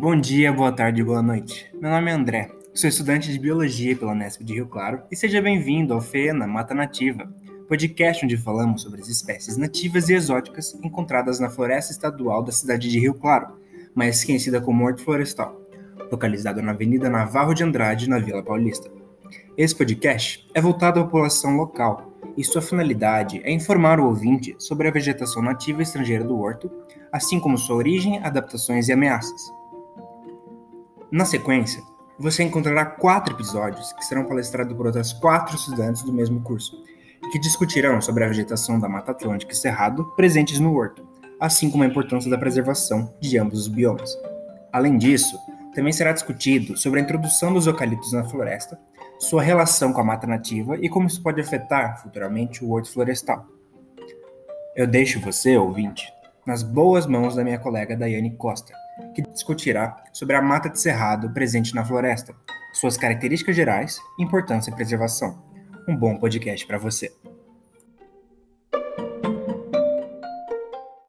Bom dia, boa tarde, boa noite. Meu nome é André, sou estudante de Biologia pela Unesp de Rio Claro e seja bem-vindo ao FENA Mata Nativa, podcast onde falamos sobre as espécies nativas e exóticas encontradas na floresta estadual da cidade de Rio Claro, mais conhecida como Horto Florestal, localizado na Avenida Navarro de Andrade, na Vila Paulista. Esse podcast é voltado à população local e sua finalidade é informar o ouvinte sobre a vegetação nativa estrangeira do horto, assim como sua origem, adaptações e ameaças. Na sequência, você encontrará quatro episódios que serão palestrados por outras quatro estudantes do mesmo curso, que discutirão sobre a vegetação da Mata Atlântica e Cerrado presentes no horto, assim como a importância da preservação de ambos os biomas. Além disso, também será discutido sobre a introdução dos eucaliptos na floresta, sua relação com a mata nativa e como isso pode afetar futuramente o horto florestal. Eu deixo você, ouvinte, nas boas mãos da minha colega Daiane Costa, que discutirá sobre a mata de cerrado presente na floresta, suas características gerais, importância e preservação. Um bom podcast para você.